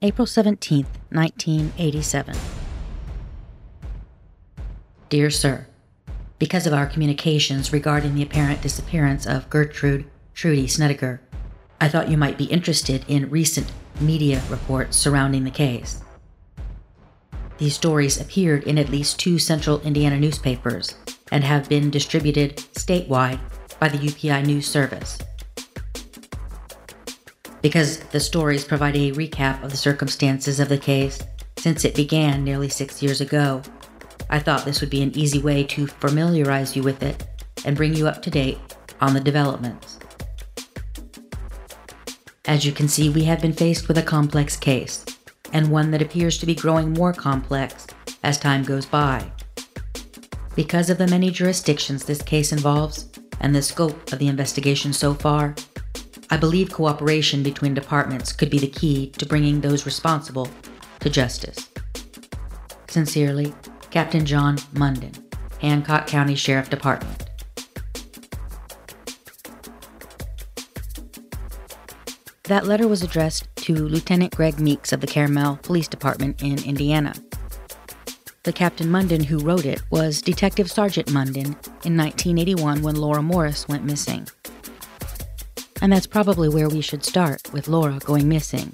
April 17, 1987. Dear Sir, Because of our communications regarding the apparent disappearance of Gertrude Trudy Snedeker, I thought you might be interested in recent media reports surrounding the case. These stories appeared in at least two central Indiana newspapers and have been distributed statewide by the UPI News Service. Because the stories provide a recap of the circumstances of the case since it began nearly six years ago, I thought this would be an easy way to familiarize you with it and bring you up to date on the developments. As you can see, we have been faced with a complex case, and one that appears to be growing more complex as time goes by. Because of the many jurisdictions this case involves and the scope of the investigation so far, I believe cooperation between departments could be the key to bringing those responsible to justice. Sincerely, Captain John Munden, Hancock County Sheriff Department. That letter was addressed to Lieutenant Greg Meeks of the Carmel Police Department in Indiana. The Captain Munden who wrote it was Detective Sergeant Munden in 1981 when Lora Morris went missing. And that's probably where we should start with Lora going missing,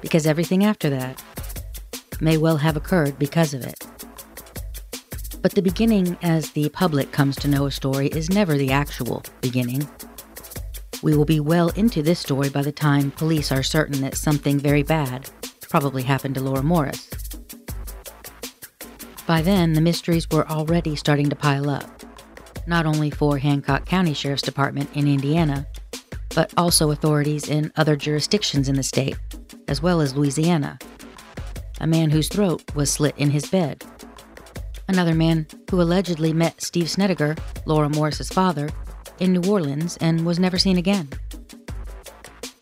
because everything after that may well have occurred because of it. But the beginning, as the public comes to know a story, is never the actual beginning. We will be well into this story by the time police are certain that something very bad probably happened to Lora Morris. By then, the mysteries were already starting to pile up, not only for Hancock County Sheriff's Department in Indiana, but also authorities in other jurisdictions in the state, as well as Louisiana. A man whose throat was slit in his bed another man who allegedly met Steve Snedeker, Lora Morris's father, in New Orleans and was never seen again.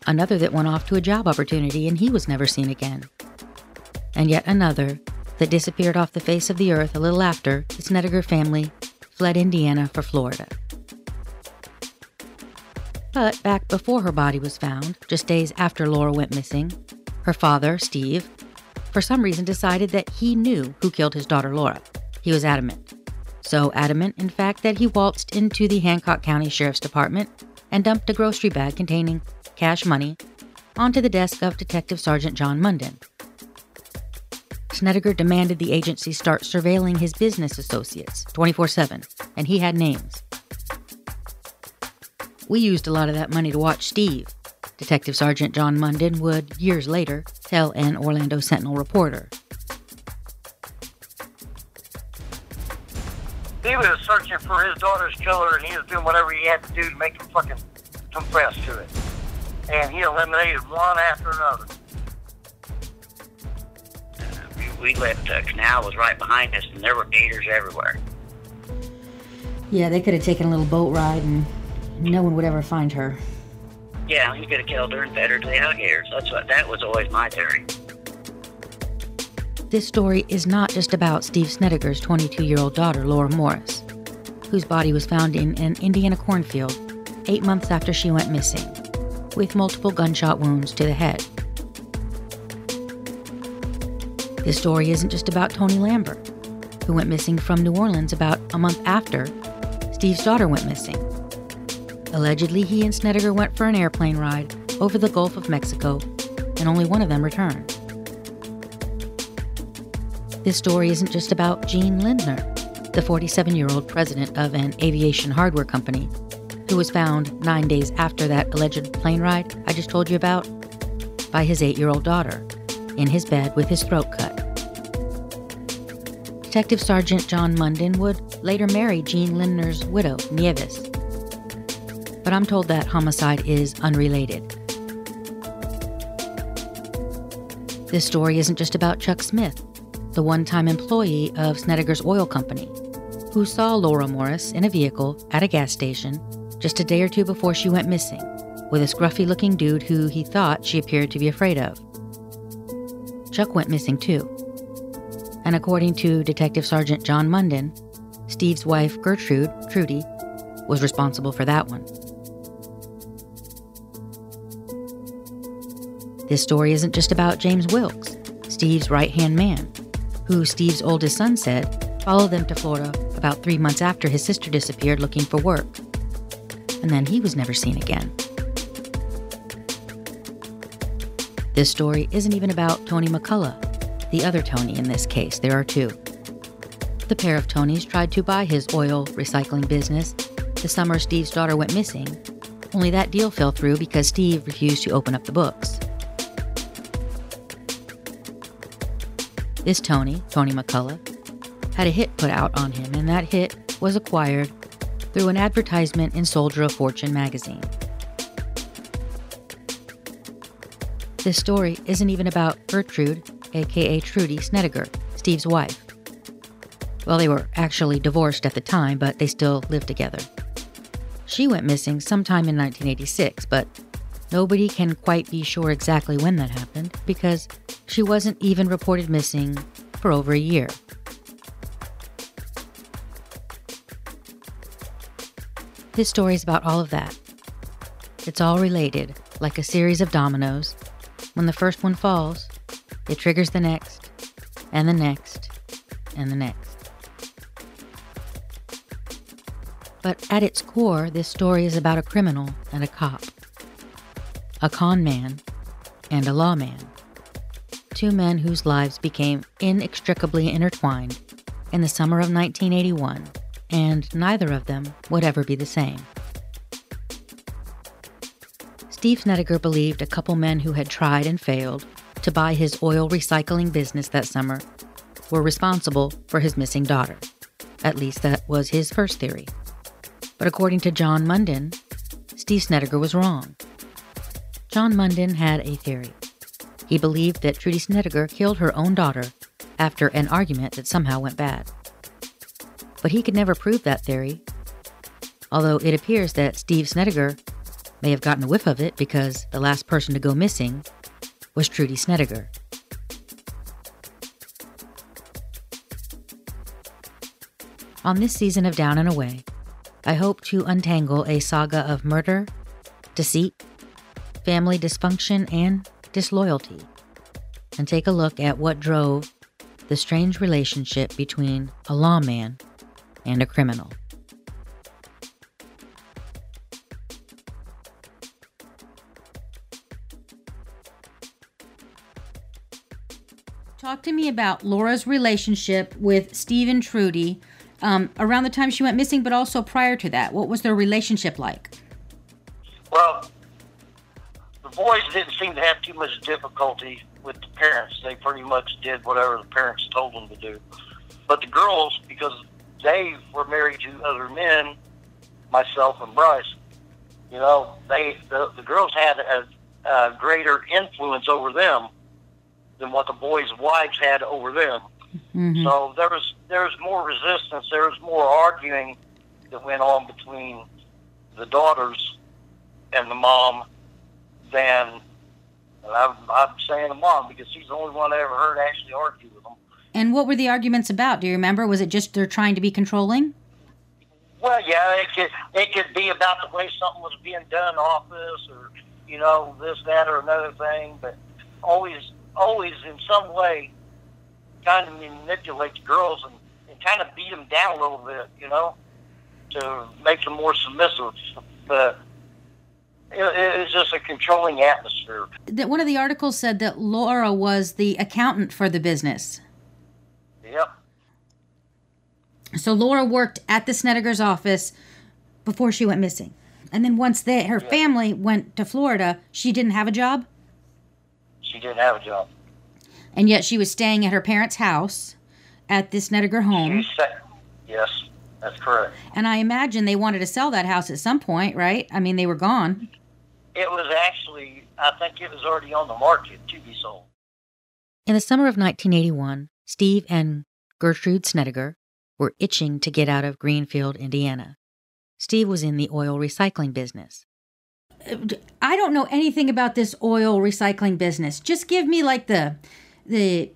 Another that went off to a job opportunity and he was never seen again. And yet another that disappeared off the face of the earth a little after the Snedeker family fled Indiana for Florida. But back before her body was found, just days after Lora went missing, her father, Steve, for some reason decided that he knew who killed his daughter Lora. He was adamant. So adamant, in fact, that he waltzed into the Hancock County Sheriff's Department and dumped a grocery bag containing cash money onto the desk of Detective Sergeant John Munden. Snedeker demanded the agency start surveilling his business associates 24 7, and he had names. We used a lot of that money to watch Steve, Detective Sergeant John Munden would, years later, tell an Orlando Sentinel reporter. he was searching for his daughter's killer, and he was doing whatever he had to do to make him fucking confess to it. And he eliminated one after another. we left uh, canal was right behind us, and there were gators everywhere. Yeah, they could have taken a little boat ride, and no one would ever find her. Yeah, he could have killed her and fed her to the alligators. That's what that was always my theory. This story is not just about Steve Snedeker's 22 year old daughter, Lora Morris, whose body was found in an Indiana cornfield eight months after she went missing, with multiple gunshot wounds to the head. This story isn't just about Tony Lambert, who went missing from New Orleans about a month after Steve's daughter went missing. Allegedly, he and Snedeker went for an airplane ride over the Gulf of Mexico, and only one of them returned. This story isn't just about Gene Lindner, the 47 year old president of an aviation hardware company, who was found nine days after that alleged plane ride I just told you about by his eight year old daughter in his bed with his throat cut. Detective Sergeant John Munden would later marry Gene Lindner's widow, Nieves. But I'm told that homicide is unrelated. This story isn't just about Chuck Smith, the one time employee of Snedeker's oil company, who saw Lora Morris in a vehicle at a gas station just a day or two before she went missing with a scruffy looking dude who he thought she appeared to be afraid of. Chuck went missing too. And according to Detective Sergeant John Munden, Steve's wife, Gertrude, Trudy, was responsible for that one. This story isn't just about James Wilkes, Steve's right hand man, who Steve's oldest son said followed them to Florida about three months after his sister disappeared looking for work. And then he was never seen again. This story isn't even about Tony McCullough, the other Tony in this case. There are two. The pair of Tonys tried to buy his oil recycling business the summer Steve's daughter went missing, only that deal fell through because Steve refused to open up the books. This Tony, Tony McCullough, had a hit put out on him, and that hit was acquired through an advertisement in Soldier of Fortune magazine. This story isn't even about Gertrude, aka Trudy Snedeker, Steve's wife. Well, they were actually divorced at the time, but they still lived together. She went missing sometime in 1986, but nobody can quite be sure exactly when that happened because she wasn't even reported missing for over a year. This story is about all of that. It's all related, like a series of dominoes, when the first one falls, it triggers the next, and the next, and the next. But at its core, this story is about a criminal and a cop, a con man and a lawman. Two men whose lives became inextricably intertwined in the summer of 1981, and neither of them would ever be the same. Steve Snedeker believed a couple men who had tried and failed to buy his oil recycling business that summer were responsible for his missing daughter. At least that was his first theory. But according to John Munden, Steve Snedeker was wrong. John Munden had a theory. He believed that Trudy Snedeker killed her own daughter after an argument that somehow went bad. But he could never prove that theory, although it appears that Steve Snedeker may have gotten a whiff of it because the last person to go missing was Trudy Snedeker. On this season of Down and Away, I hope to untangle a saga of murder, deceit, family dysfunction, and disloyalty, and take a look at what drove the strange relationship between a lawman and a criminal. Talk to me about Lora's relationship with Stephen Trudy um, around the time she went missing, but also prior to that. What was their relationship like? Well, the boys didn't seem to have too much difficulty with the parents. They pretty much did whatever the parents told them to do. But the girls, because they were married to other men, myself and Bryce, you know, they the, the girls had a, a greater influence over them than what the boys' wives had over them. Mm-hmm. So there was there was more resistance. There was more arguing that went on between the daughters and the mom than I'm, I'm saying the mom because she's the only one I ever heard actually argue with them. And what were the arguments about? Do you remember? Was it just they're trying to be controlling? Well, yeah, it could it could be about the way something was being done in office, or you know this, that, or another thing. But always, always in some way, kind of manipulate the girls and, and kind of beat them down a little bit, you know, to make them more submissive. But it, it's just a controlling atmosphere. That one of the articles said that Lora was the accountant for the business. Yep. So Lora worked at the Snedeker's office before she went missing. And then once they, her yep. family went to Florida, she didn't have a job? She didn't have a job. And yet she was staying at her parents' house at the Snedeker home. yes, that's correct. And I imagine they wanted to sell that house at some point, right? I mean, they were gone. It was actually, I think it was already on the market to be sold. In the summer of 1981, Steve and Gertrude Snedeker were itching to get out of Greenfield, Indiana. Steve was in the oil recycling business. Uh, I don't know anything about this oil recycling business. Just give me like the the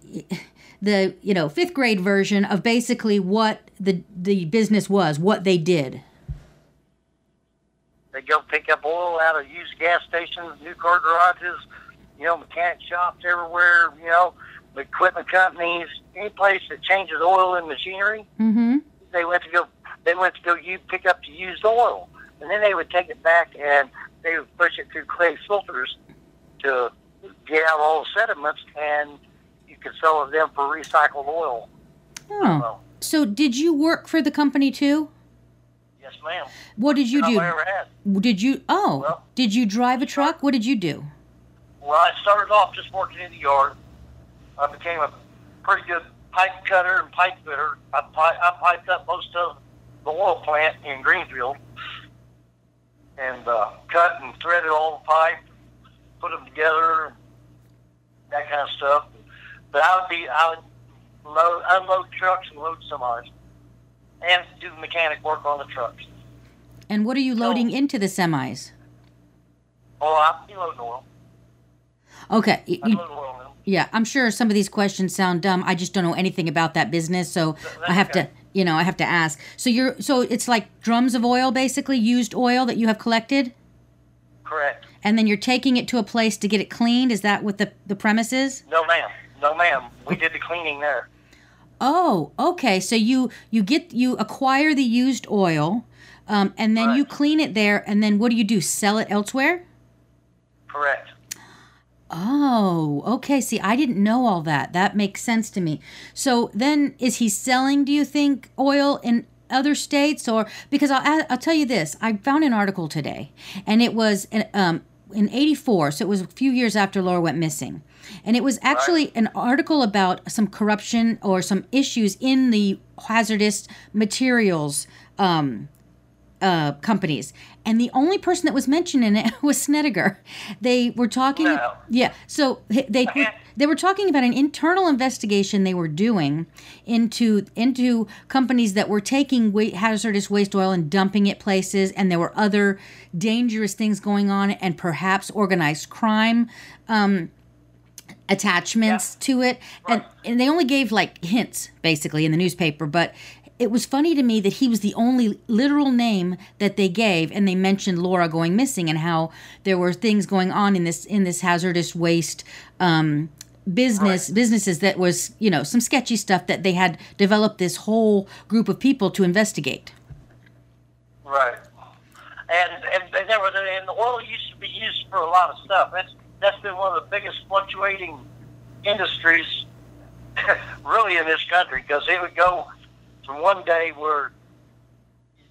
the you know fifth grade version of basically what the the business was, what they did. They go pick up oil out of used gas stations, new car garages, you know, mechanic shops everywhere, you know, equipment companies, any place that changes oil and machinery. Mm-hmm. They went to go. They went to go you pick up the used oil, and then they would take it back and they would push it through clay filters to get out all the sediments, and you could sell them for recycled oil. Oh. So did you work for the company too? Yes, ma'am. What did you do? all I ever had. Did you? Oh, Well- did you drive a truck? What did you do? Well, I started off just working in the yard. I became a pretty good pipe cutter and pipe fitter. I, pi- I piped up most of the oil plant in Greenfield and uh, cut and threaded all the pipe, put them together, that kind of stuff. But I would be, I would load, unload trucks and load semis, and do mechanic work on the trucks. And what are you loading into the semis? Oh, I be loading oil. Okay. y- I you- load oil yeah, I'm sure some of these questions sound dumb. I just don't know anything about that business, so I have to, you know, I have to ask. So you're, so it's like drums of oil, basically used oil that you have collected, Correct. and then you're taking it to a place to get it cleaned. Is that what the the premise is? No, ma'am. No, ma'am. We did the cleaning there. Oh, okay. So you you get you acquire the used oil, um, and then you clean it there, and then what do you do? Sell it elsewhere? Correct. Oh, okay. See, I didn't know all that. That makes sense to me. So then, is he selling? Do you think oil in other states, or because I'll I'll tell you this. I found an article today, and it was in, um in '84, so it was a few years after Lora went missing, and it was actually an article about some corruption or some issues in the hazardous materials. Um, uh, companies, and the only person that was mentioned in it was Snedeker. They were talking, No. yeah. So they they were talking about an internal investigation they were doing into into companies that were taking hazardous waste oil and dumping it places, and there were other dangerous things going on, and perhaps organized crime. Um, attachments to it. And, and they only gave like hints basically in the newspaper. But it was funny to me that he was the only literal name that they gave and they mentioned Lora going missing and how there were things going on in this in this hazardous waste um, business businesses that was you know some sketchy stuff that they had developed this whole group of people to investigate. Right. And and, and there was and oil used to be used for a lot of stuff. That's that's been one of the biggest fluctuating industries, really, in this country because it would go from one day where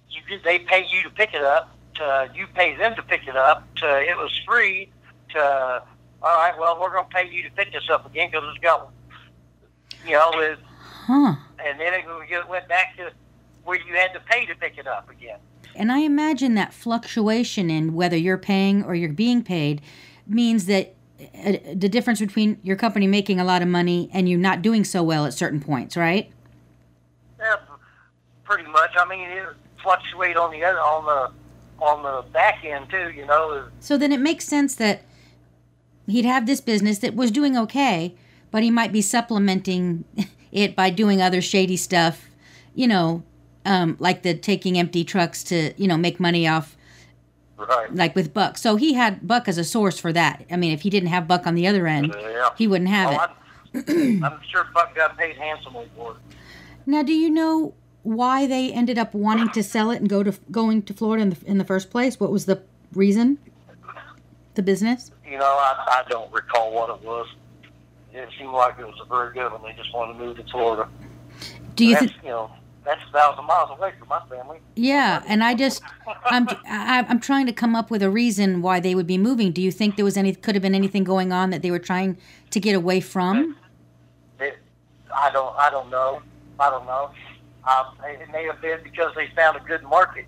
you they pay you to pick it up to you pay them to pick it up to it was free to all right. Well, we're going to pay you to pick this up again because it's got you know it, huh and then it went back to where you had to pay to pick it up again. And I imagine that fluctuation in whether you're paying or you're being paid means that uh, the difference between your company making a lot of money and you not doing so well at certain points, right? Yeah, pretty much. I mean, it fluctuate on the other on the on the back end too. You know, So then it makes sense that he'd have this business that was doing okay, but he might be supplementing it by doing other shady stuff, you know, um, like the taking empty trucks to, you know, make money off right? like with Buck. So he had Buck as a source for that. I mean, if he didn't have Buck on the other end, Yeah. he wouldn't have oh, it. Oh, I'm, I'm sure Buck got paid handsomely for it. Now, do you know why they ended up wanting to sell it and go to going to Florida in the in the first place? What was the reason? The business? You know, I, I don't recall what it was. It seemed like it was a very good one. They just wanted to move to Florida. Do you think? you know that's a thousand miles away from my family. Yeah, and I just I'm I, I'm trying to come up with a reason why they would be moving. Do you think there was any could have been anything going on that they were trying to get away from? It, I don't I don't know. I don't know. Um, it may have been because they found a good market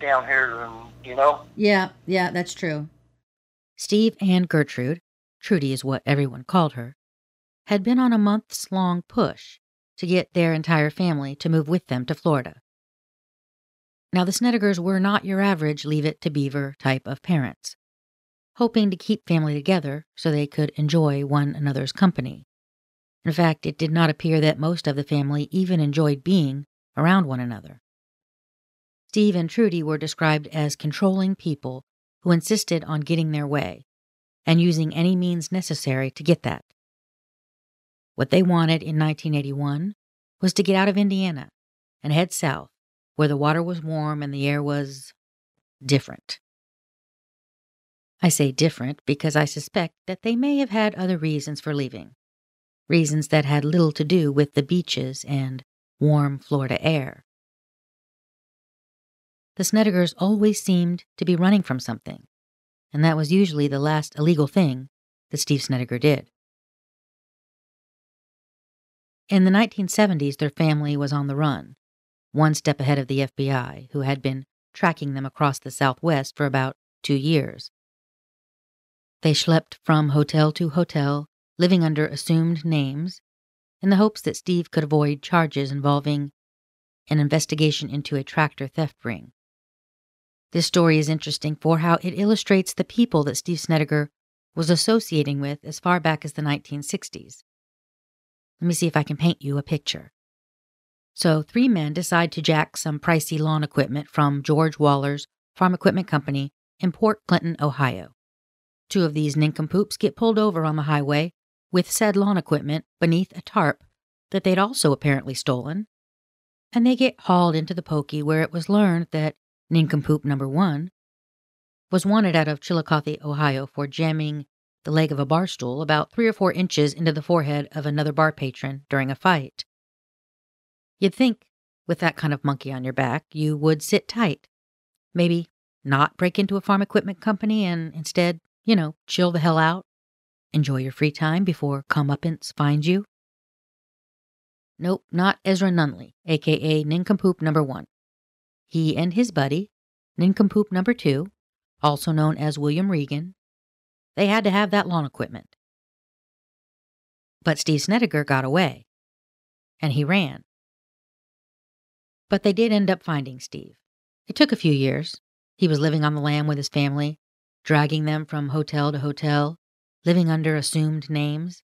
down here, and you know. Yeah, yeah, that's true. Steve and Gertrude, Trudy is what everyone called her, had been on a months long push to get their entire family to move with them to Florida. Now, the Snedekers were not your average leave it to beaver type of parents, hoping to keep family together so they could enjoy one another's company. In fact, it did not appear that most of the family even enjoyed being around one another. Steve and Trudy were described as controlling people who insisted on getting their way, and using any means necessary to get that. What they wanted in 1981 was to get out of Indiana and head south, where the water was warm and the air was different. I say different because I suspect that they may have had other reasons for leaving, reasons that had little to do with the beaches and warm Florida air. The Snedekers always seemed to be running from something, and that was usually the last illegal thing that Steve Snedeker did. In the 1970s, their family was on the run, one step ahead of the FBI, who had been tracking them across the Southwest for about two years. They schlepped from hotel to hotel, living under assumed names, in the hopes that Steve could avoid charges involving an investigation into a tractor theft ring. This story is interesting for how it illustrates the people that Steve Snedeker was associating with as far back as the 1960s. Let me see if I can paint you a picture. So, three men decide to jack some pricey lawn equipment from George Waller's Farm Equipment Company in Port Clinton, Ohio. Two of these nincompoops get pulled over on the highway with said lawn equipment beneath a tarp that they'd also apparently stolen, and they get hauled into the pokey where it was learned that nincompoop number one was wanted out of Chillicothe, Ohio for jamming the leg of a bar stool about three or four inches into the forehead of another bar patron during a fight. You'd think, with that kind of monkey on your back, you would sit tight. Maybe not break into a farm equipment company and instead you know, chill the hell out, enjoy your free time before comeuppance finds you. Nope, not Ezra Nunley, aka Nincompoop number one. He and his buddy, Nincompoop number two, also known as William Regan, they had to have that lawn equipment. But Steve Snedeker got away, and he ran. But they did end up finding Steve. It took a few years. He was living on the lam with his family, dragging them from hotel to hotel, living under assumed names.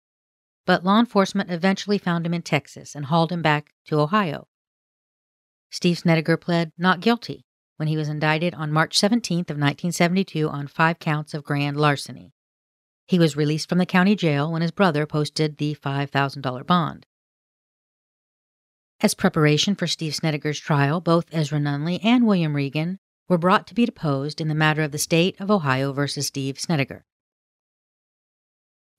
But law enforcement eventually found him in Texas and hauled him back to Ohio. Steve Snedeker pled not guilty when he was indicted on March 17th of 1972 on five counts of grand larceny. He was released from the county jail when his brother posted the $5,000 bond. As preparation for Steve Snedeker's trial, both Ezra Nunley and William Regan were brought to be deposed in the matter of the state of Ohio versus Steve Snedeker.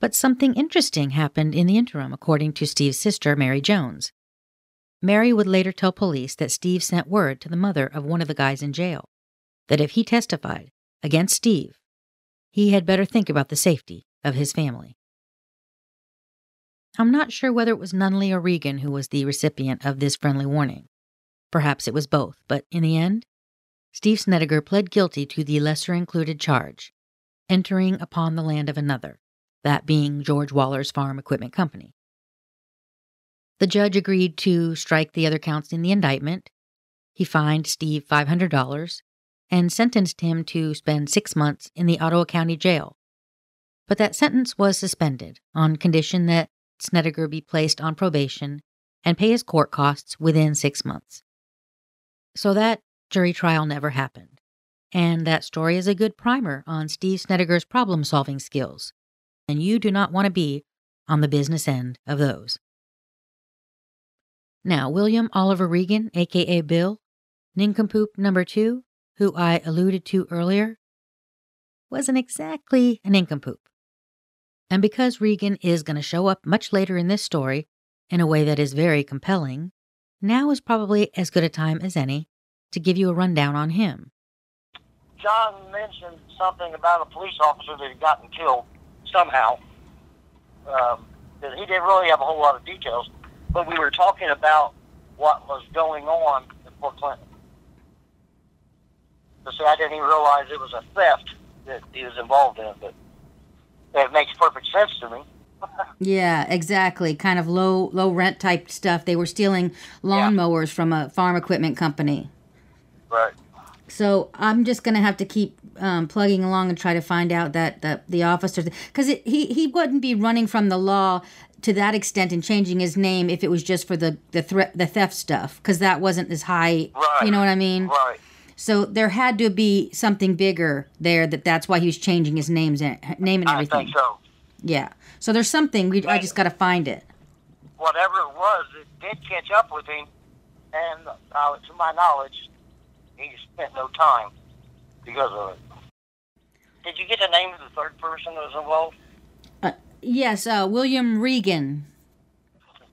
But something interesting happened in the interim, according to Steve's sister, Mary Jones. Mary would later tell police that Steve sent word to the mother of one of the guys in jail that if he testified against Steve, he had better think about the safety of his family. I'm not sure whether it was Nunley or Regan who was the recipient of this friendly warning. Perhaps it was both, but in the end, Steve Snedeker pled guilty to the lesser included charge, entering upon the land of another, that being George Waller's Farm Equipment Company. The judge agreed to strike the other counts in the indictment. He fined Steve $500 and sentenced him to spend six months in the Ottawa County Jail. But that sentence was suspended on condition that Snedeker be placed on probation and pay his court costs within six months. So that jury trial never happened. And that story is a good primer on Steve Snedeker's problem solving skills. And you do not want to be on the business end of those. Now, William Oliver Regan, aka Bill, nincompoop number two, who I alluded to earlier, wasn't exactly a nincompoop. And because Regan is going to show up much later in this story in a way that is very compelling, now is probably as good a time as any to give you a rundown on him. John mentioned something about a police officer that had gotten killed somehow. Um, he didn't really have a whole lot of details, but we were talking about what was going on in Port Clinton. So see, I didn't even realize it was a theft that he was involved in, but it makes perfect sense to me. yeah, exactly. Kind of low low rent type stuff. They were stealing lawnmowers yeah. from a farm equipment company. Right. So I'm just gonna have to keep um, plugging along and try to find out that the the officers because he he wouldn't be running from the law to that extent and changing his name if it was just for the the threat the theft stuff because that wasn't as high. Right. You know what I mean? Right. So there had to be something bigger there that that's why he was changing his names and name and everything. I think so. Yeah. So there's something. We, I just got to find it. Whatever it was, it did catch up with him, and uh, to my knowledge, he spent no time because of it. Did you get the name of the third person that was involved? Yes, uh, William Regan.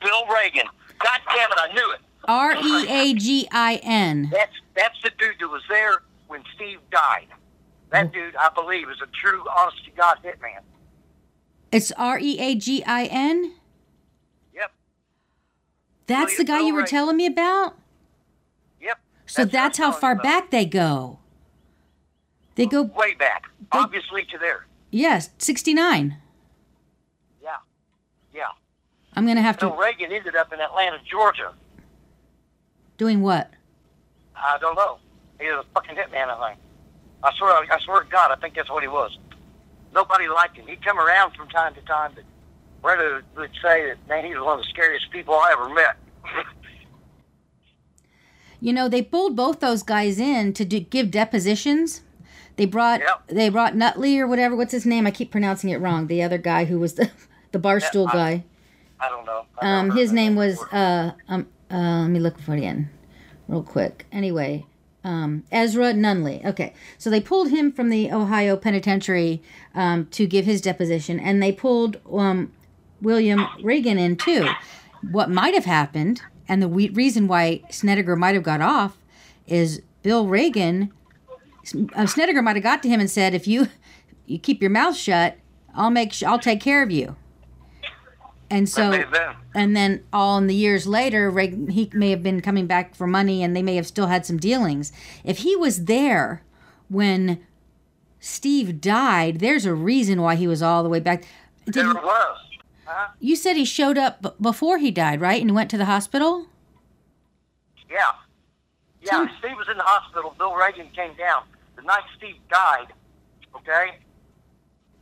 Bill Reagan. God damn it, I knew it. R E A G I N. That's that's the dude that was there when Steve died. That mm. dude, I believe, is a true, honest to God hitman. It's R E A G I N. Yep, That's the guy you were telling me about. yep. So what that's how far back they go. They go Way back, obviously to there. yes, sixty nine. Yeah, yeah. I'm gonna have Bill to Reagan ended up in Atlanta, Georgia. doing what? I don't know. He was a fucking hitman, I think. I swear, I swear to God, I think that's what he was. Nobody liked him. He'd come around from time to time, but Brenda would say that, man, he was one of the scariest people I ever met. You know, they pulled both those guys in to do, give depositions. They brought Yep. they brought Nutley or whatever. What's his name? I keep pronouncing it wrong. The other guy who was the the barstool I- guy. I don't know. Um, his name was uh um uh. Let me look for it again, real quick. Anyway, um, Ezra Nunley. Okay, so they pulled him from the Ohio Penitentiary um, to give his deposition, and they pulled um, William Reagan in too. What might have happened, and the we- reason why Snedeker might have got off, is Bill Reagan. Uh, Snedeker might have got to him and said, "If you you keep your mouth shut, I'll make sh- I'll take care of you." And so may have been. and then all in the years later, he may have been coming back for money, and they may have still had some dealings. If he was there when Steve died, there's a reason why he was all the way back. Did There he, was. Huh? you said he showed up b- before he died, right? And he went to the hospital. Yeah. Yeah, Steve was in the hospital. Bill Reagan came down. The night Steve died, okay,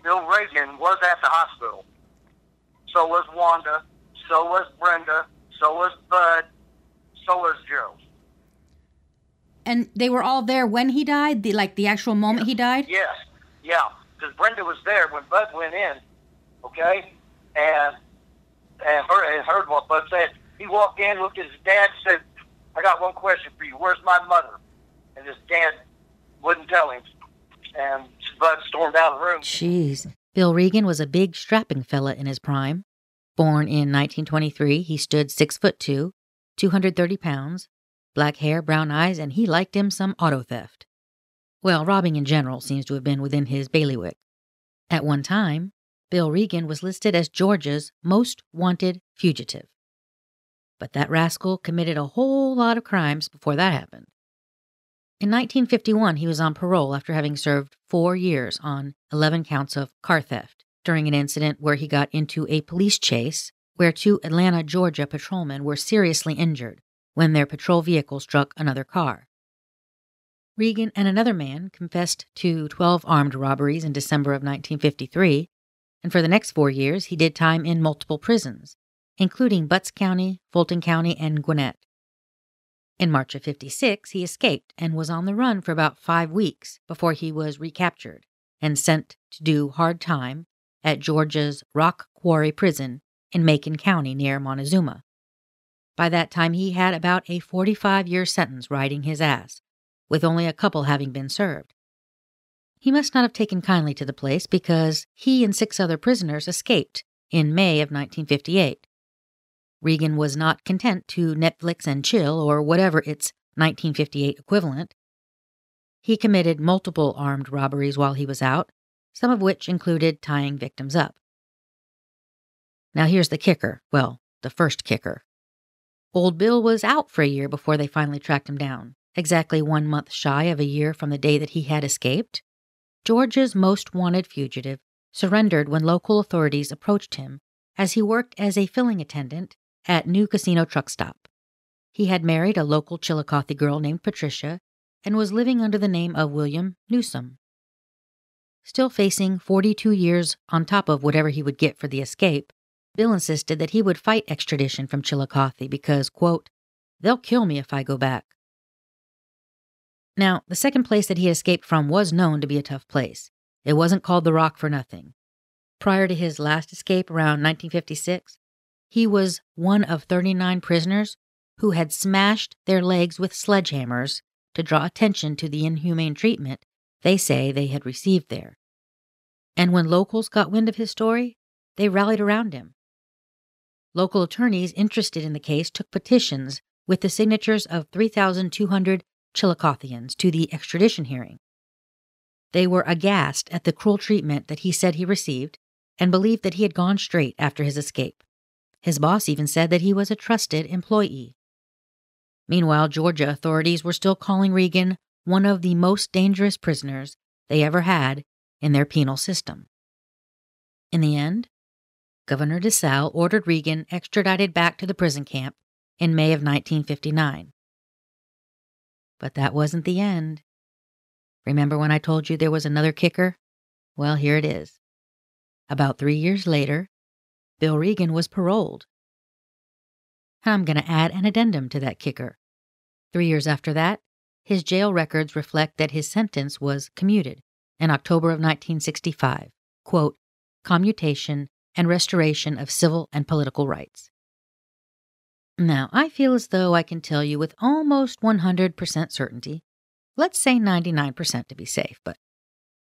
Bill Reagan was at the hospital. So was Wanda. So was Brenda. So was Bud. So was Joe. And they were all there when he died, the like the actual moment he died. Yes. Yeah. Because Brenda was there when Bud went in, okay? And and her and heard what Bud said. He walked in, looked at his dad, said, I got one question for you. Where's my mother? And his dad wouldn't tell him. And Bud stormed out of the room. Jeez. Bill Regan was a big, strapping fella in his prime. Born in 1923, he stood six foot two, 230 pounds, black hair, brown eyes, and he liked him some auto theft. Well, robbing in general seems to have been within his bailiwick. At one time, Bill Regan was listed as Georgia's most wanted fugitive. But that rascal committed a whole lot of crimes before that happened. In 1951, he was on parole after having served four years on 11 counts of car theft during an incident where he got into a police chase where two Atlanta, Georgia patrolmen were seriously injured when their patrol vehicle struck another car. Regan and another man confessed to 12 armed robberies in December of 1953, and for the next four years he did time in multiple prisons, including Butts County, Fulton County, and Gwinnett. In March of 56, he escaped and was on the run for about five weeks before he was recaptured and sent to do hard time at Georgia's Rock Quarry Prison in Macon County near Montezuma. By that time, he had about a 45 year sentence riding his ass, with only a couple having been served. He must not have taken kindly to the place because he and six other prisoners escaped in May of 1958. Regan was not content to Netflix and chill or whatever its 1958 equivalent. He committed multiple armed robberies while he was out, some of which included tying victims up. Now here's the kicker well, the first kicker. Old Bill was out for a year before they finally tracked him down, exactly one month shy of a year from the day that he had escaped. Georgia's most wanted fugitive surrendered when local authorities approached him as he worked as a filling attendant at New Casino Truck Stop. He had married a local Chillicothe girl named Patricia and was living under the name of William Newsom. Still facing 42 years on top of whatever he would get for the escape, Bill insisted that he would fight extradition from Chillicothe because, quote, they'll kill me if I go back. Now, the second place that he escaped from was known to be a tough place. It wasn't called the Rock for nothing. Prior to his last escape around 1956, he was one of 39 prisoners who had smashed their legs with sledgehammers to draw attention to the inhumane treatment they say they had received there. And when locals got wind of his story, they rallied around him. Local attorneys interested in the case took petitions with the signatures of 3,200 Chillicothians to the extradition hearing. They were aghast at the cruel treatment that he said he received and believed that he had gone straight after his escape. His boss even said that he was a trusted employee. Meanwhile, Georgia authorities were still calling Regan one of the most dangerous prisoners they ever had in their penal system. In the end, Governor DiSalle ordered Regan extradited back to the prison camp in May of 1959. But that wasn't the end. Remember when I told you there was another kicker? Well, here it is. About three years later, Bill Regan was paroled. I'm going to add an addendum to that kicker. Three years after that, his jail records reflect that his sentence was commuted in October of 1965. Quote, commutation and restoration of civil and political rights. Now, I feel as though I can tell you with almost 100% certainty, let's say 99% to be safe, but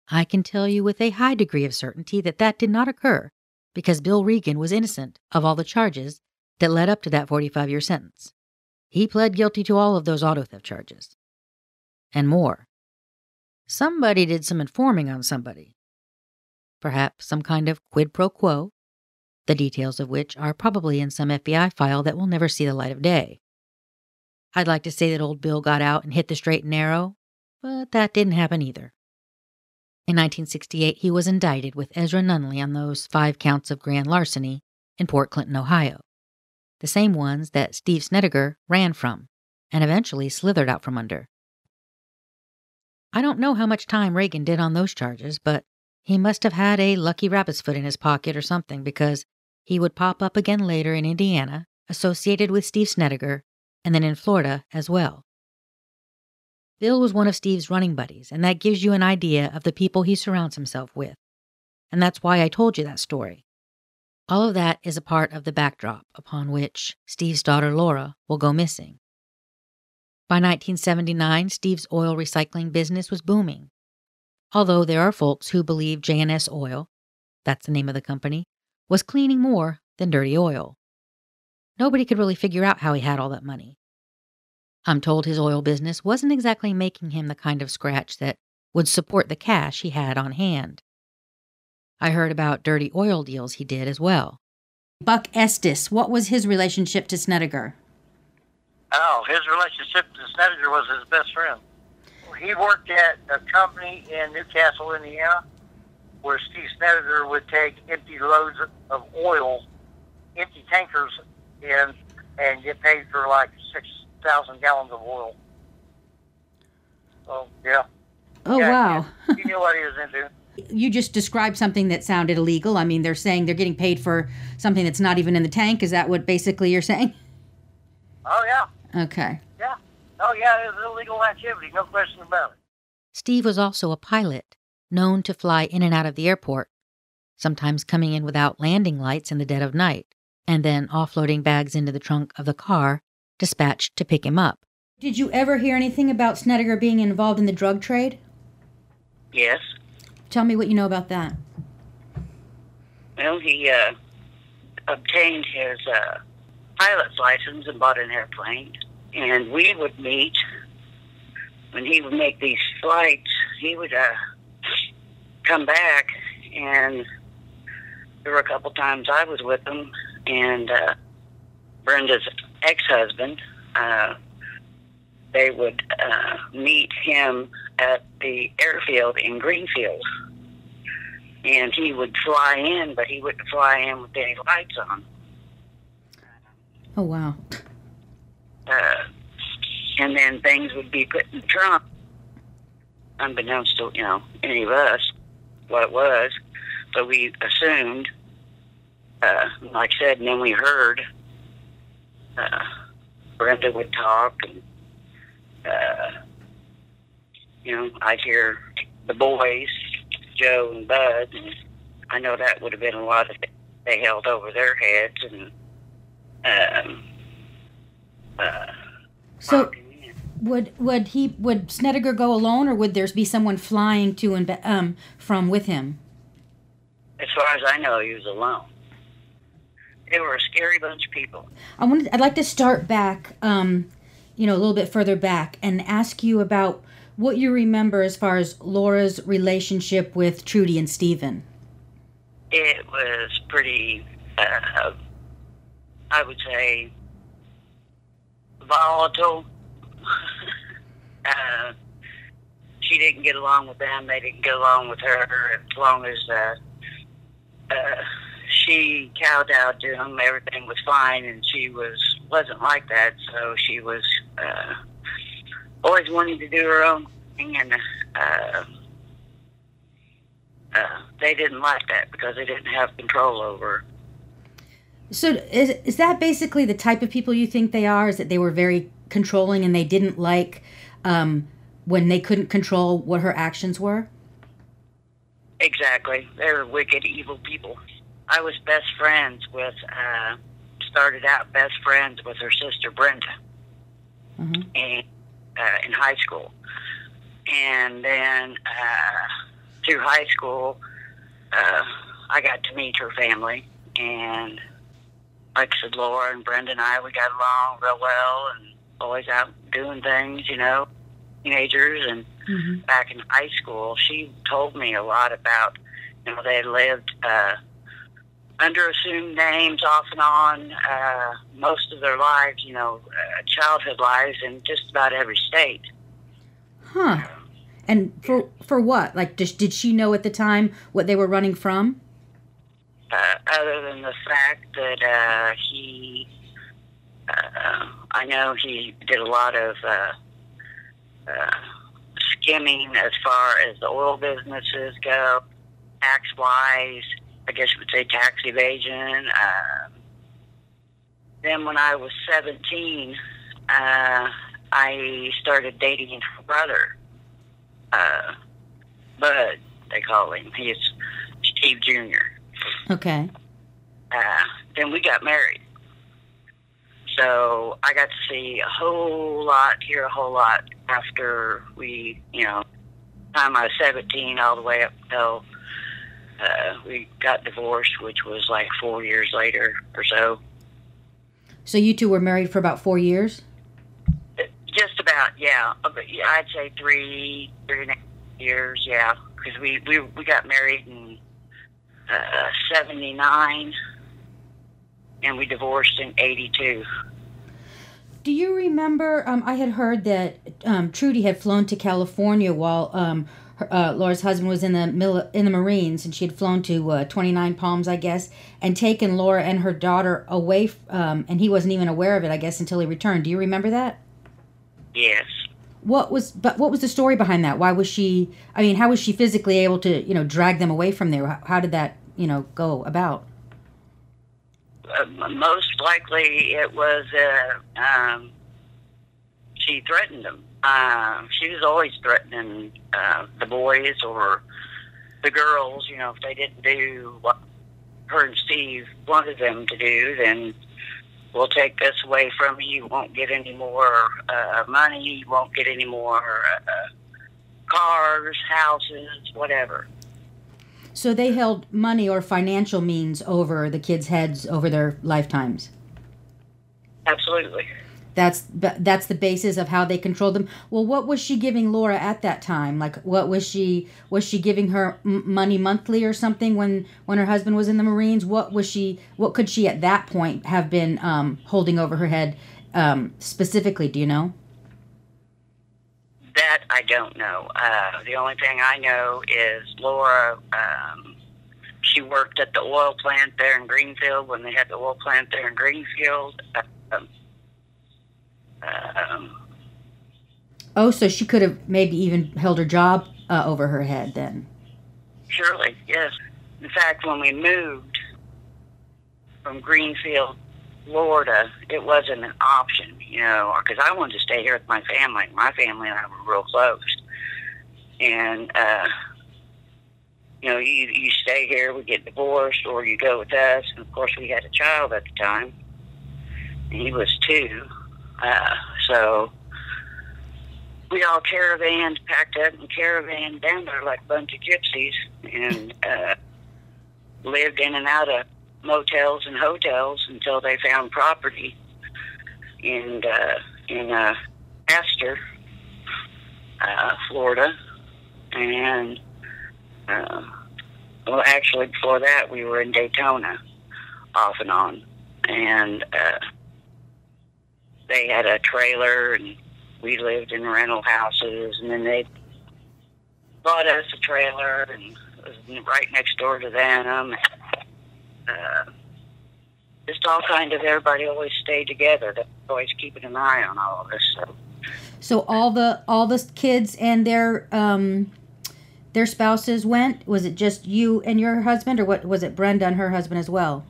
I can tell you with a high degree of certainty that that did not occur because Bill Regan was innocent of all the charges that led up to that 45 year sentence. He pled guilty to all of those auto theft charges. And more. Somebody did some informing on somebody. Perhaps some kind of quid pro quo, the details of which are probably in some FBI file that will never see the light of day. I'd like to say that old Bill got out and hit the straight and narrow, but that didn't happen either. In 1968, he was indicted with Ezra Nunley on those five counts of grand larceny in Port Clinton, Ohio, the same ones that Steve Snedeker ran from and eventually slithered out from under. I don't know how much time Regan did on those charges, but he must have had a lucky rabbit's foot in his pocket or something because he would pop up again later in Indiana, associated with Steve Snedeker, and then in Florida as well. Bill was one of Steve's running buddies, and that gives you an idea of the people he surrounds himself with. And that's why I told you that story. All of that is a part of the backdrop upon which Steve's daughter Lora will go missing. By 1979, Steve's oil recycling business was booming. Although there are folks who believe J&S Oil, that's the name of the company, was cleaning more than dirty oil. Nobody could really figure out how he had all that money. I'm told his oil business wasn't exactly making him the kind of scratch that would support the cash he had on hand. I heard about dirty oil deals he did as well. Buck Estes, what was his relationship to Snedeker? Oh, his relationship to Snedeker was his best friend. He worked at a company in Newcastle, Indiana, where Steve Snedeker would take empty loads of oil, empty tankers in, and get paid for like six thousand gallons of oil. So yeah. Oh yeah, wow! He, knew what he was into. You just described something that sounded illegal. I mean, they're saying they're getting paid for something that's not even in the tank. Is that what basically you're saying? Oh yeah. Okay. Yeah. Oh yeah, it was illegal activity, no question about it. Steve was also a pilot, known to fly in and out of the airport, sometimes coming in without landing lights in the dead of night, and then offloading bags into the trunk of the car dispatched to pick him up. Did you ever hear anything about Snedeker being involved in the drug trade? Yes. Tell me what you know about that. Well, he uh, obtained his uh, pilot's license and bought an airplane. And we would meet when he would make these flights. He would uh, come back, and there were a couple times I was with him, and uh, Brenda's ex-husband. Uh, they would uh, meet him at the airfield in Greenfield. And he would fly in, but he wouldn't fly in with any lights on. Oh, wow. Uh, and then things would be put in the trunk, unbeknownst to, you know, any of us, what it was. but we assumed, uh, like I said, and then we heard uh, Brenda would talk, and uh, you know, I'd hear the boys, Joe and Bud, and I know that would have been a lot of they held over their heads and um, uh, So would would he would Snedeker go alone, or would there be someone flying to and um from with him? as far as I know, he was alone. They were a scary bunch of people. I wanted I'd like to start back, um, you know, a little bit further back, and ask you about what you remember as far as Lora's relationship with Trudy and Stephen. It was pretty, uh, I would say, volatile. uh, she didn't get along with them. They didn't get along with her. As long as uh, uh, she kowtowed to him. everything was fine, and she was wasn't like that. So she was uh, always wanting to do her own thing, and uh, uh, they didn't like that because they didn't have control over. her. So is is that basically the type of people you think they are? Is that they were very controlling and they didn't like um, when they couldn't control what her actions were? Exactly, they were wicked, evil people. I was best friends with, uh, started out best friends with her sister Brenda, Mhm. and uh, in high school, and then uh, through high school, uh, I got to meet her family, and like I said, Lora and Brenda and I, we got along real well, and always out doing things, you know, teenagers, and Mm-hmm. back in high school, she told me a lot about, you know, they lived uh, under assumed names off and on uh, most of their lives, you know, uh, childhood lives in just about every state. Huh. And for for what? Like, did, did she know at the time what they were running from? Uh, other than the fact that uh, he, uh, I know he did a lot of uh, uh, skimming as far as the oil businesses go, tax wise. I guess you would say tax evasion. Uh, then when I was 17, uh, I started dating her brother, uh, Bud, they call him. He's Steve Jr. Okay. Uh, then we got married. So I got to see a whole lot, hear a whole lot after we, you know, time I was 17 all the way up till uh, we got divorced, which was like four years later or so. So you two were married for about four years. Just about, yeah. Uh, yeah, I'd say three, three and a half years, yeah. Because we, we, we got married in uh, 79 and we divorced in 82. Do you remember? Um, I had heard that um, Trudy had flown to California while um, her, uh, Lora's husband was in the mil- in the Marines, and she had flown to uh, Twenty Nine Palms, I guess, and taken Lora and her daughter away, f- um, and he wasn't even aware of it, I guess, until he returned. Do you remember that? Yes. What was but what was the story behind that? Why was she? I mean, how was she physically able to you know drag them away from there? How, how did that you know go about? Uh, most likely it was uh, um, she threatened them. Uh, she was always threatening uh, the boys or the girls. You know, if they didn't do what her and Steve wanted them to do, then we'll take this away from you. You won't get any more uh, money. You won't get any more uh, cars, houses, whatever. So they held money or financial means over the kids' heads over their lifetimes. Absolutely. That's that's the basis of how they controlled them. Well, what was she giving Lora at that time? Like, what was she was she giving her money monthly or something when when her husband was in the Marines? What was she? What could she at that point have been um, holding over her head um, specifically? Do you know? That I don't know. Uh, the only thing I know is Lora. Um, she worked at the oil plant there in Greenfield when they had the oil plant there in Greenfield. Um, um, Oh, so she could have maybe even held her job uh, over her head then. surely, yes. In fact, when we moved from Greenfield, Florida, it wasn't an option, you know, because I wanted to stay here with my family. My family and I were real close. and uh, you know, you you stay here, we get divorced, or you go with us. And of course, we had a child at the time. He was two, uh, so we all caravanned, packed up, and caravaned down there like a bunch of gypsies, and uh, lived in and out of motels and hotels until they found property in uh, in uh, Astor, uh, Florida, and uh, well, actually before that we were in Daytona, off and on, and uh, they had a trailer and we lived in rental houses, and then they bought us a trailer and was right next door to them. Uh, just all kind of everybody always stayed together. They're always keeping an eye on all of us. So. So all the all the kids and their um, their spouses went. Was it just you and your husband, or what was it? Brenda and her husband as well.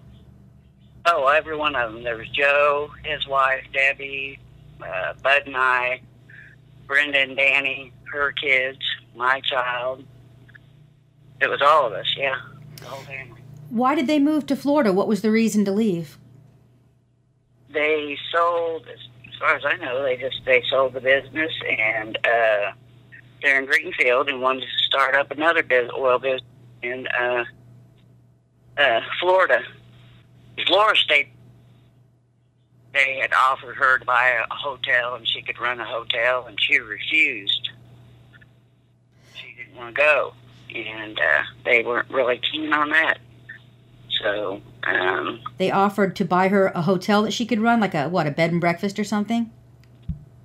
Oh, every one of them. There was Joe, his wife, Debbie, uh, Bud and I, Brenda and Danny, her kids, my child. It was all of us, yeah, the whole family. Why did they move to Florida? What was the reason to leave? They sold, as far as I know, they just they sold the business and uh, they're in Greenfield and wanted to start up another business, oil business in uh, uh, Florida. Florida State they had offered her to buy a hotel and she could run a hotel, and she refused. She didn't want to go, and uh, they weren't really keen on that. So um, They offered to buy her a hotel that she could run, like a what, a bed and breakfast or something.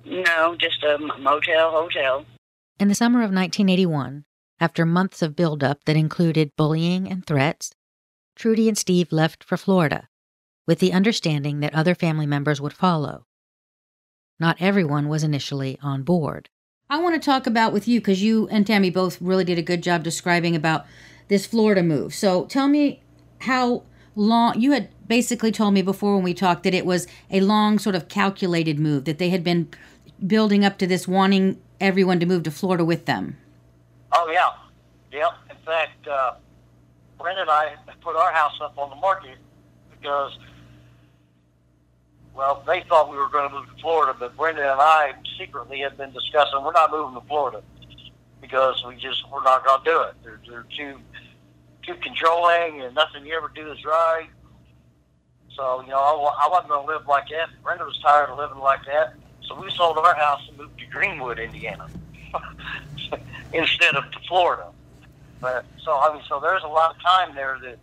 no, just a motel hotel. In the summer of 1981, after months of buildup that included bullying and threats, Trudy and Steve left for Florida, with the understanding that other family members would follow. Not everyone was initially on board. I want to talk about with you because you and Tammy both really did a good job describing about this Florida move. So tell me how long you had basically told me before when we talked that it was a long sort of calculated move that they had been building up to this wanting everyone to move to Florida with them. Oh yeah, yep. In fact, uh, Brenda and I put our house up on the market because, well, they thought we were going to move to Florida, but Brenda and I secretly had been discussing we're not moving to Florida because we just we're not going to do it. They're, they're too too controlling, and nothing you ever do is right. So you know, I, I wasn't going to live like that. Brenda was tired of living like that, so we sold our house and moved to Greenwood, Indiana, instead of to Florida. But so I mean, so there's a lot of time there that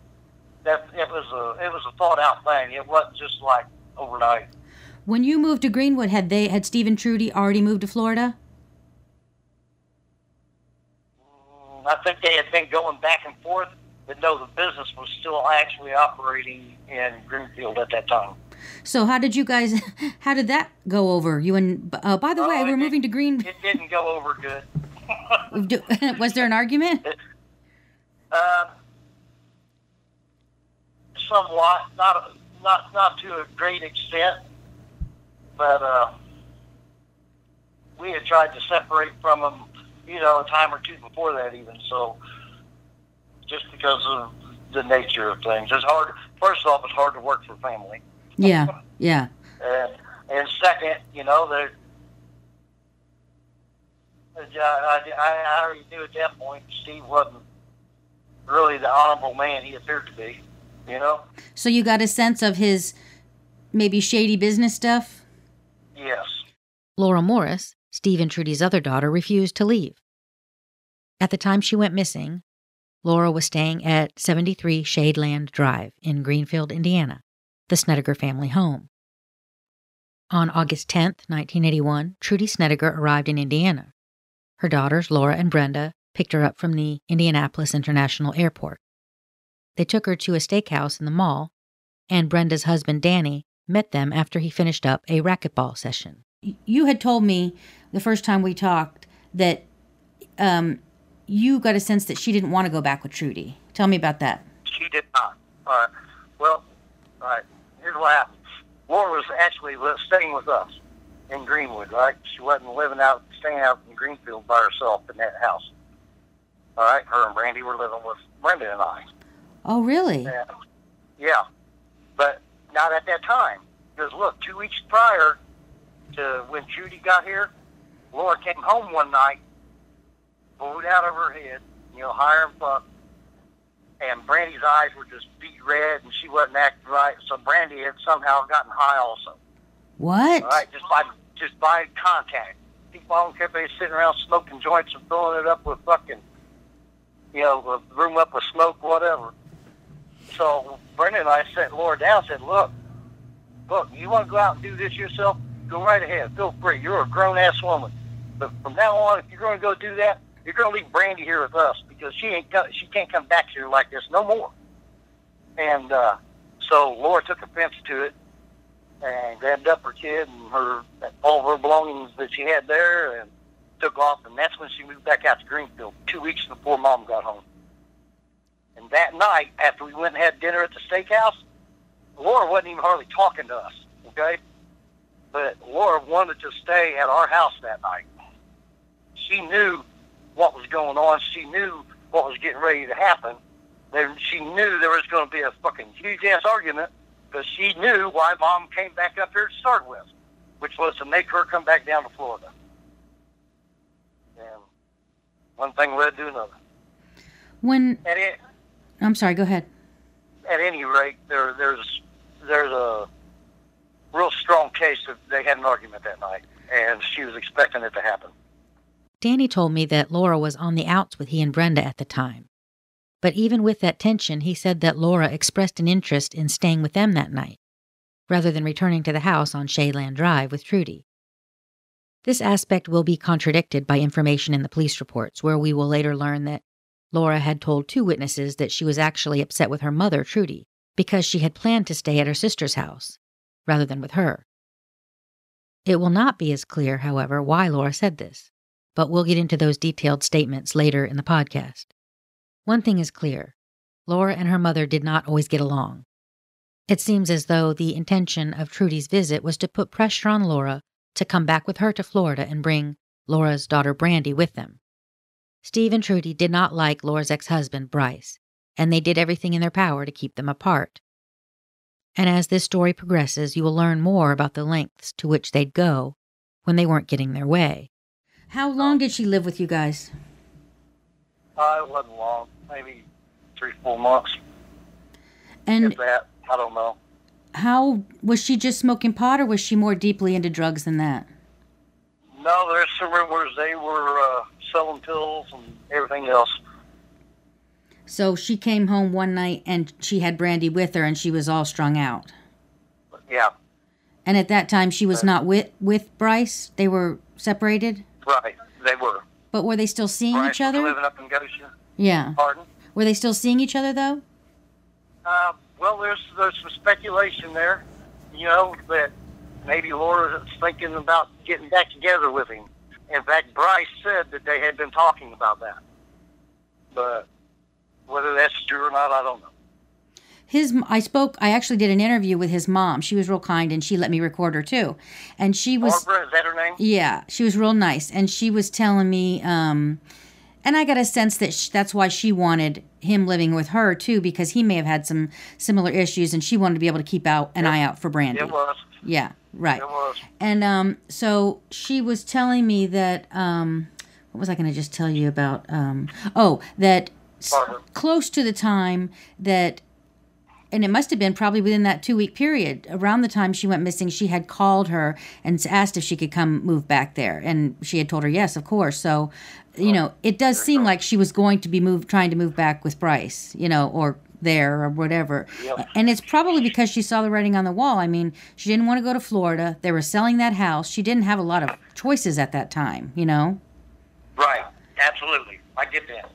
that it was a it was a thought out thing. It wasn't just like overnight. When you moved to Greenwood, had they had Steve and Trudy already moved to Florida? Mm, I think they had been going back and forth, but no, the business was still actually operating in Greenfield at that time. So how did you guys? How did that go over? You and uh, by the Oh, way, we're moving to Green. It didn't go over good. Was there an argument? Um, somewhat, not not not to a great extent, but uh, we had tried to separate from them, you know, a time or two before that even. So, just because of the nature of things, it's hard. First off, it's hard to work for family, Yeah, yeah. and and second, you know, they're. I, I, I already knew at that point Steve wasn't really the honorable man he appeared to be, you know? So you got a sense of his maybe shady business stuff. Yes. Lora Morris, Steve and Trudy's other daughter, refused to leave. At the time she went missing, Lora was staying at 73 Shadeland Drive in Greenfield, Indiana, the Snedeker family home. On August 10th, 1981, Trudy Snedeker arrived in Indiana. Her daughters, Lora and Brenda, picked her up from the Indianapolis International Airport. They took her to a steakhouse in the mall, and Brenda's husband, Danny, met them after he finished up a racquetball session. You had told me the first time we talked that um, you got a sense that she didn't want to go back with Trudy. Tell me about that. She did not. All right. Well, all right. Here's what happened. Lora was actually staying with us in Greenwood, right? She wasn't living out, staying out in Greenfield by herself in that house. All right, her and Brandy were living with Brenda and I. Oh, really? Yeah. Yeah. But not at that time. Because look, two weeks prior to when Judy got here, Lora came home one night, blowed out of her head, you know, higher and fuck. And Brandy's eyes were just beat red and she wasn't acting right. So Brandy had somehow gotten high also. What? All right, just by just by contact. People on cafe sitting around smoking joints and filling it up with fucking, you know, the room up with smoke, whatever. So Brenda and I sat Lora down and said, look, look, you want to go out and do this yourself? Go right ahead. Feel free. You're a grown-ass woman. But from now on, if you're going to go do that, you're going to leave Brandy here with us because she ain't co- she can't come back here like this no more. And uh, so Lora took offense to it and grabbed up her kid and her all her belongings that she had there and took off. And that's when she moved back out to Greenfield two weeks before Mom got home. And that night, after we went and had dinner at the steakhouse, Lora wasn't even hardly talking to us. Okay, but Lora wanted to stay at our house that night. She knew what was going on. She knew what was getting ready to happen. There, she knew there was going to be a fucking huge ass argument because she knew why mom came back up here to start with, which was to make her come back down to Florida. And one thing led to another. When At, it, I'm sorry, go ahead. at any rate, there, there's there's a real strong case that they had an argument that night, and she was expecting it to happen. Danny told me that Lora was on the outs with he and Brenda at the time. But even with that tension, he said that Lora expressed an interest in staying with them that night, rather than returning to the house on Shadeland Drive with Trudy. This aspect will be contradicted by information in the police reports, where we will later learn that Lora had told two witnesses that she was actually upset with her mother, Trudy, because she had planned to stay at her sister's house, rather than with her. It will not be as clear, however, why Lora said this but we'll get into those detailed statements later in the podcast. One thing is clear Lora and her mother did not always get along. It seems as though the intention of Trudy's visit was to put pressure on Lora to come back with her to Florida and bring Lora's daughter Brandy with them. Steve and Trudy did not like Lora's ex husband, Bryce, and they did everything in their power to keep them apart. And as this story progresses, you will learn more about the lengths to which they'd go when they weren't getting their way. How long did she live with you guys? Uh, it wasn't long, maybe three, four months. And if that, I don't know. How was she just smoking pot or was she more deeply into drugs than that? No, there's some rumors they were uh, selling pills and everything else. So she came home one night and she had Brandy with her and she was all strung out. Yeah, And at that time she was not with with Bryce. They were separated. right. They were. But were they still seeing Bryce each other? living up in Goshen. Yeah. Pardon? Were they still seeing each other though? Uh, well, there's there's some speculation there, you know, that maybe Lora's thinking about getting back together with him. In fact, Bryce said that they had been talking about that. But whether that's true or not, I don't know. His I spoke I actually did an interview with his mom. She was real kind and she let me record her too. And she was Barbara, is that her name? Yeah, she was real nice, and she was telling me, um, and I got a sense that sh- that's why she wanted him living with her too, because he may have had some similar issues, and she wanted to be able to keep out an eye out for Brandy. It was. Yeah, right. It was. And um, so she was telling me that um, what was I going to just tell you about? Um, oh, that s- close to the time that and it must have been probably within that two week period around the time she went missing she had called her and asked if she could come move back there and she had told her yes of course so you know it does seem like she was going to be moved trying to move back with bryce you know or there or whatever Yep. and it's probably because she saw the writing on the wall i mean she didn't want to go to florida they were selling that house she didn't have a lot of choices at that time you know Right. Absolutely. I get that.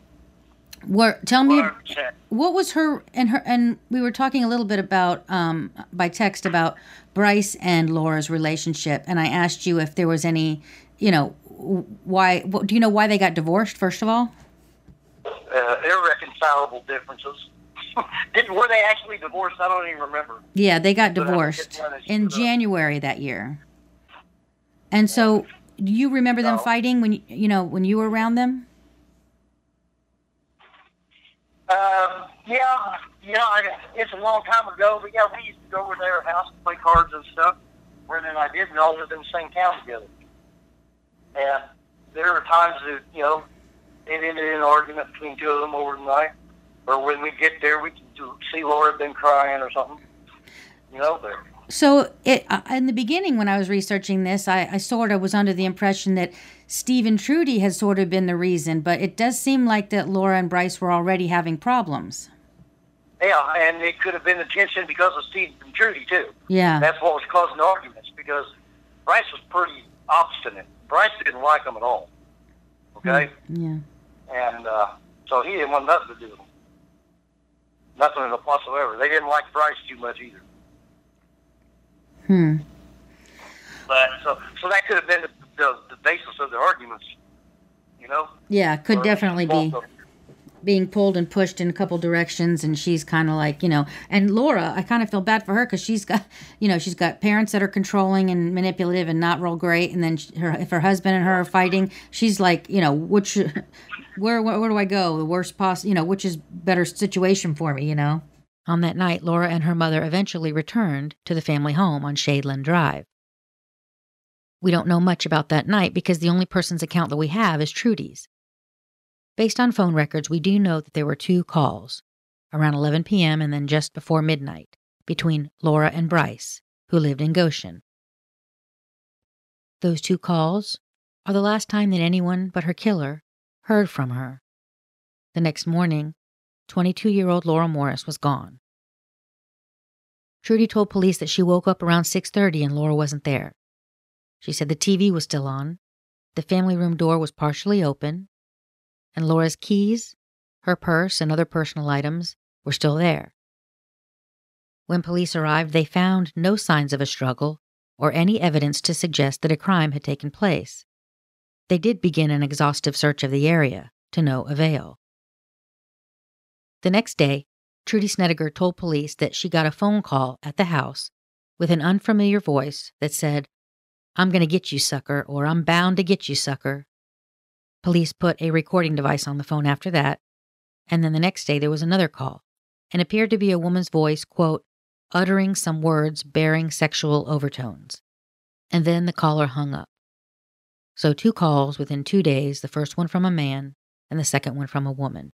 where tell me 100%. what was her and her and we were talking a little bit about um by text about Bryce and Lora's relationship and I asked you if there was any you know why what, do you know why they got divorced first of all Uh, irreconcilable differences. Did, were they actually divorced? I don't even remember. yeah they got divorced forget when they in split up. January that year and so do you remember them fighting when you, you know when you were around them Um, yeah, yeah, I, it's a long time ago, but yeah, we used to go over to their house and play cards and stuff. Where then I did, we all lived in the same town together. And there were times that, you know, it ended in an argument between two of them over the night. Or when we get there, we can do, see Lora been crying or something. You know, but So, it, uh, in the beginning, when I was researching this, I, I sort of was under the impression that Steve and Trudy had sort of been the reason, but it does seem like that Lora and Bryce were already having problems. yeah, and it could have been the tension because of Steve and Trudy too. Yeah. That's what was causing the arguments because Bryce was pretty obstinate. Bryce didn't like him at all. Okay, Yeah. and uh, so he didn't want nothing to do with them. Nothing whatsoever. They didn't like Bryce too much either. Hmm. But so so that could have been the, the, the basis of the arguments. You know, Yeah, could Or definitely be. of. Being pulled and pushed in a couple directions and she's kind of like you know and lora i kind of feel bad for her because she's got you know she's got parents that are controlling and manipulative and not real great and then she- her if her husband and her are fighting she's like you know which where where, where do i go? The worst possible you know which is better situation for me you know? On that night lora and her mother eventually returned to the family home on shadeland drive. We don't know much about that night because the only person's account that we have is trudy's Based on phone records, we do know that there were two calls around 11 p.m. and then just before midnight between Lora and Bryce, who lived in Goshen. Those two calls are the last time that anyone but her killer heard from her. The next morning, 22 year old Lora Morris was gone. Trudy told police that she woke up around 6:30 and Lora wasn't there. She said the TV was still on, the family room door was partially open, and Lora's keys, her purse, and other personal items were still there. When police arrived, they found no signs of a struggle or any evidence to suggest that a crime had taken place. They did begin an exhaustive search of the area, to no avail. The next day, Trudy Snedeker told police that she got a phone call at the house with an unfamiliar voice that said, I'm going to get you, sucker, or I'm bound to get you, sucker. Police put a recording device on the phone after that, and then the next day there was another call, and appeared to be a woman's voice, quote, uttering some words bearing sexual overtones. And then the caller hung up. So, two calls within two days the first one from a man, and the second one from a woman.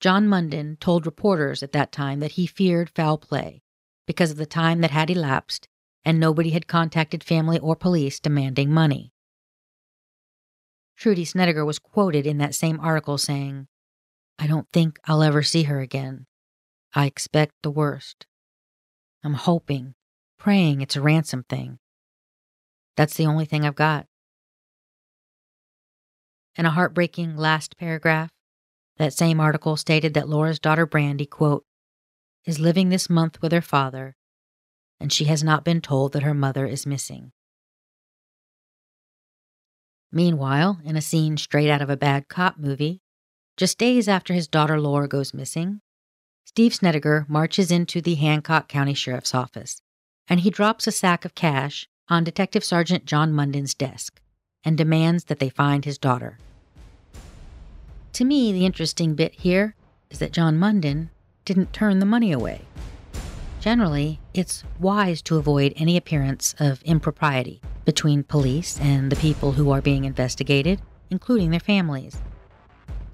John Munden told reporters at that time that he feared foul play because of the time that had elapsed and nobody had contacted family or police demanding money. Trudy Snedeker was quoted in that same article saying, I don't think I'll ever see her again. I expect the worst. I'm hoping, praying it's a ransom thing. That's the only thing I've got. In a heartbreaking last paragraph, that same article stated that Lora's daughter Brandy, quote, is living this month with her father, and she has not been told that her mother is missing. Meanwhile, in a scene straight out of a bad cop movie, just days after his daughter Lora goes missing, Steve Snedeker marches into the Hancock County Sheriff's Office and he drops a sack of cash on Detective Sergeant John Munden's desk and demands that they find his daughter. To me, the interesting bit here is that John Munden didn't turn the money away. Generally, it's wise to avoid any appearance of impropriety between police and the people who are being investigated, including their families.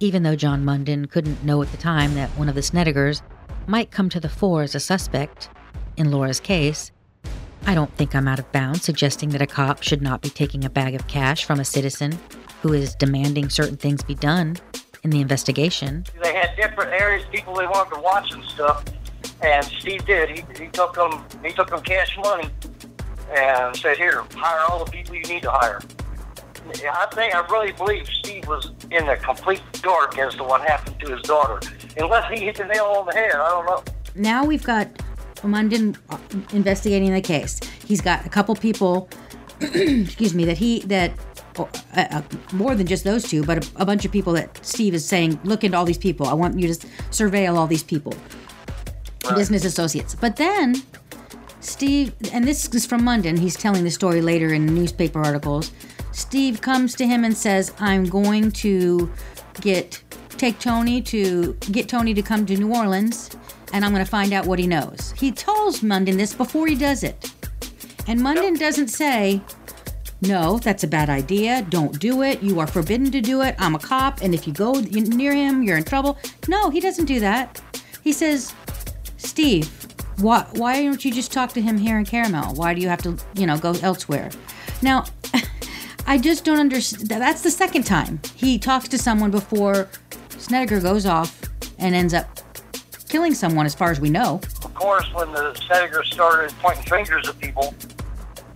Even though John Munden couldn't know at the time that one of the Snedekers might come to the fore as a suspect in Lora's case, I don't think I'm out of bounds suggesting that a cop should not be taking a bag of cash from a citizen who is demanding certain things be done in the investigation. They had different areas, people they wanted to watch and stuff. And Steve did. He, he took them. He took them cash money and said, "Here, hire all the people you need to hire." I think I really believe Steve was in the complete dark as to what happened to his daughter, unless he hit the nail on the head. I don't know. Now we've got Munden uh, investigating the case. He's got a couple people, excuse me, that he that uh, uh, more than just those two, but a, a bunch of people that Steve is saying, look into all these people. I want you to surveil all these people, business associates. But then Steve, and this is from Munden. He's telling the story later in newspaper articles. Steve comes to him and says, "I'm going to." get take Tony to get Tony to come to New Orleans, and I'm going to find out what he knows. He tells Munden this before he does it, and Munden doesn't say, "No, that's a bad idea. Don't do it. You are forbidden to do it. I'm a cop, and if you go near him, you're in trouble." No, he doesn't do that. He says, "Steve, why why don't you just talk to him here in Carmel? Why do you have to, you know, go elsewhere?" Now. I just don't understand. That's the second time he talks to someone before Snedeker goes off and ends up killing someone, as far as we know. Of course, when the Snedeker started pointing fingers at people,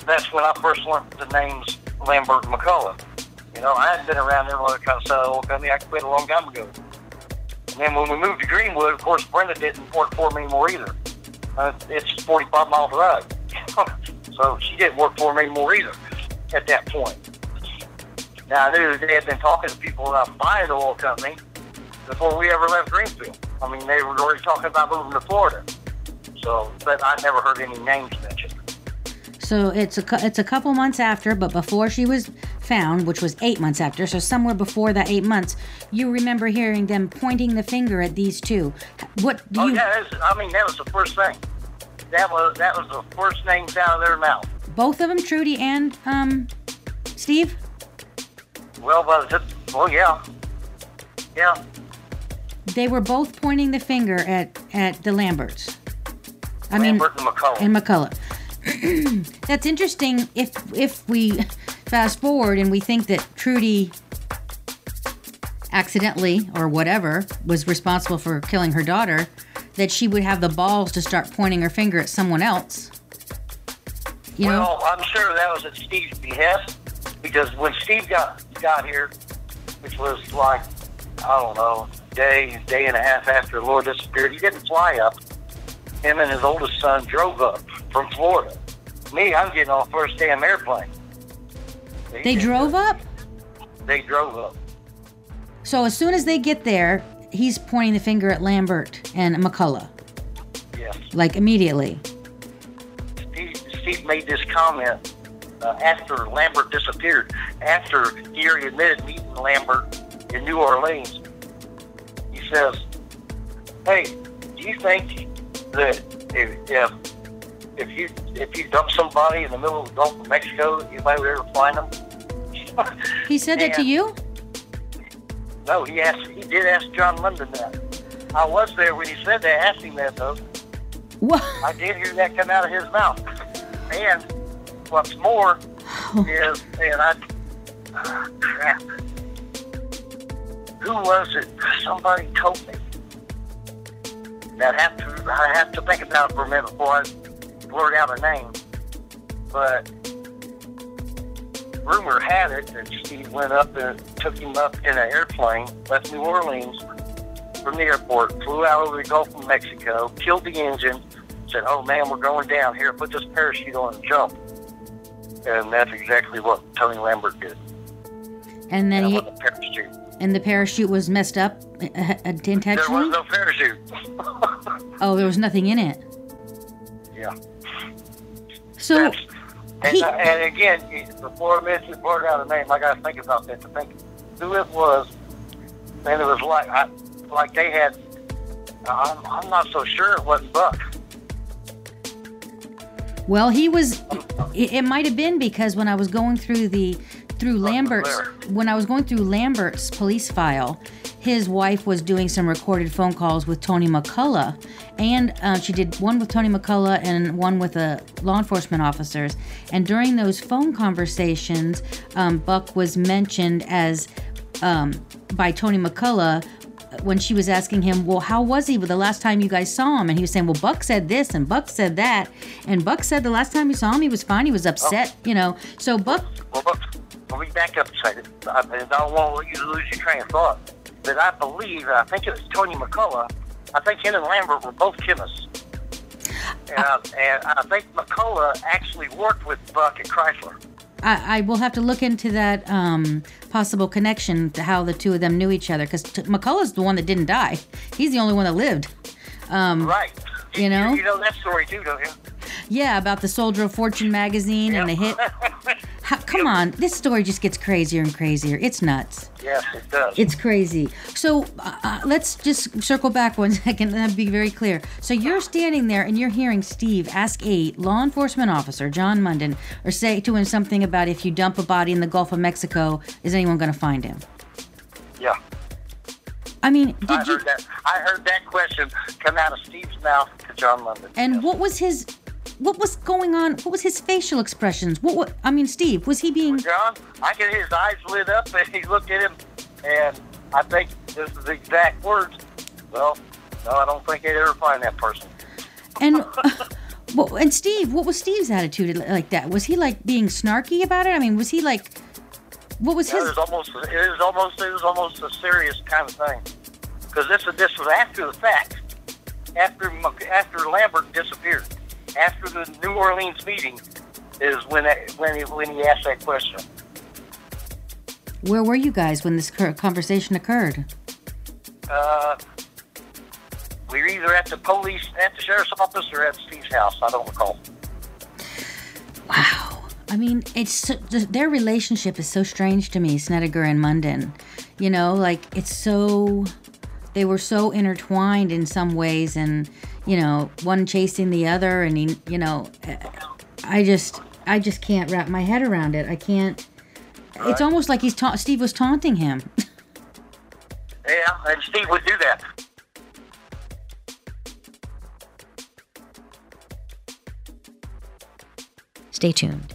that's when I first learned the names Lambert and McCullough. You know, I hadn't been around there when I kind of said old company. I quit a long time ago. And then when we moved to Greenwood, of course, Brenda didn't work for me anymore either. Uh, it's 45 mile drive. so she didn't work for me anymore either at that point. Now, I knew they had been talking to people about buying the oil company before we ever left Greenfield. I mean, they were already talking about moving to Florida. So, but I never heard any names mentioned. So it's a it's a couple months after, but before she was found, which was eight months after. So somewhere before that eight months, you remember hearing them pointing the finger at these two. What do oh, you? yeah, I mean that was the first thing. That was that was the first names out of their mouth. Both of them, Trudy and um, Steve. Well, but well, yeah, yeah. They were both pointing the finger at at the Lamberts. I Lambert mean, and McCullough. And McCullough. That's interesting. If if we fast forward and we think that Trudy accidentally or whatever was responsible for killing her daughter, that she would have the balls to start pointing her finger at someone else. You well, know? I'm sure that was at Steve's behest because when Steve got got here, which was like I don't know, day, day and a half after the Lord disappeared. He didn't fly up. Him and his oldest son drove up from Florida. Me, I'm getting off first damn airplane. They, they drove up? They drove up. So as soon as they get there, he's pointing the finger at Lambert and McCullough. Yes. Like immediately. Steve, Steve made this comment uh, after Lambert disappeared, after he already admitted meeting Lambert in New Orleans, he says, "Hey, do you think that if if, if you if you dump somebody in the middle of the Gulf of Mexico, anybody would ever find them?" he said that to you? No, he asked. He did ask John Munden that. I was there when he said that. Asked him that though. What? I did hear that come out of his mouth. And what's more oh. is, and I, oh, crap who was it? Somebody told me. That have to I have to think about it for a minute before I blurt out a name. But rumor had it that Steve went up and took him up in an airplane, left New Orleans from the airport, flew out over the Gulf of Mexico, killed the engine, said, "Oh man, we're going down here. Put this parachute on and jump." And that's exactly what Tony Lambert did. And then he, the parachute and the parachute was messed up uh, uh, intentionally? There was no parachute. oh, there was nothing in it. Yeah. So. and, he, uh, and again, before I mention blurt out a name, I got to think about that to think who it was. And it was like, I, like they had. I'm, I'm not so sure it wasn't Buck. Well, he was. It, it might have been because when I was going through the through Lambert's when I was going through Lambert's police file, his wife was doing some recorded phone calls with Tony McCullough, and uh, she did one with Tony McCullough and one with the uh, law enforcement officers. And during those phone conversations, um, Buck was mentioned as um, by Tony McCullough when she was asking him, Well, how was he the last time you guys saw him? And he was saying, Well, Buck said this and Buck said that. And Buck said the last time you saw him, he was fine. He was upset, oh. you know. So Buck. Well, Buck, let me back up a second. I, I don't want you to lose your train of thought. But I believe, I think it was Tony McCullough. I think him and Lambert were both chemists. And, I, and I think McCullough actually worked with Buck at Chrysler. I, I will have to look into that um, possible connection to how the two of them knew each other because t- McCullough's the one that didn't die. He's the only one that lived. Um, right. You know? You, you know that story too, don't you? Yeah, about the Soldier of Fortune magazine and the hit. How, come on, this story just gets crazier and crazier. It's nuts. Yes, it does. It's crazy. So uh, uh, let's just circle back one second and be very clear. So you're standing there and you're hearing Steve ask a law enforcement officer, John Munden, or say to him something about if you dump a body in the Gulf of Mexico, is anyone going to find him? yeah. I mean, did I you? heard that. I heard that question come out of Steve's mouth to John London. And what was his? What was going on? What was his facial expressions? What? what I mean, Steve, was he being? John, I can his eyes lit up and he looked at him, and I think this is the exact words. Well, no, I don't think they'd ever find that person. And well, and Steve, what was Steve's attitude like that? Was he like being snarky about it? I mean, was he like? What was It his? was almost, it was almost, it was almost a serious kind of thing, because this was this was after the fact, after after Lambert disappeared, after the New Orleans meeting, is when that, when he, when he asked that question. Where were you guys when this conversation occurred? Uh, we were either at the police, at the sheriff's office, or at Steve's house. I don't recall. Wow. I mean, it's so, their relationship is so strange to me, Snedeker and Munden. You know, like it's so they were so intertwined in some ways, and you know, one chasing the other, and he, you know, I just, I just can't wrap my head around it. I can't. It's almost like he's ta- Steve was taunting him. Yeah, and Steve would do that. Stay tuned.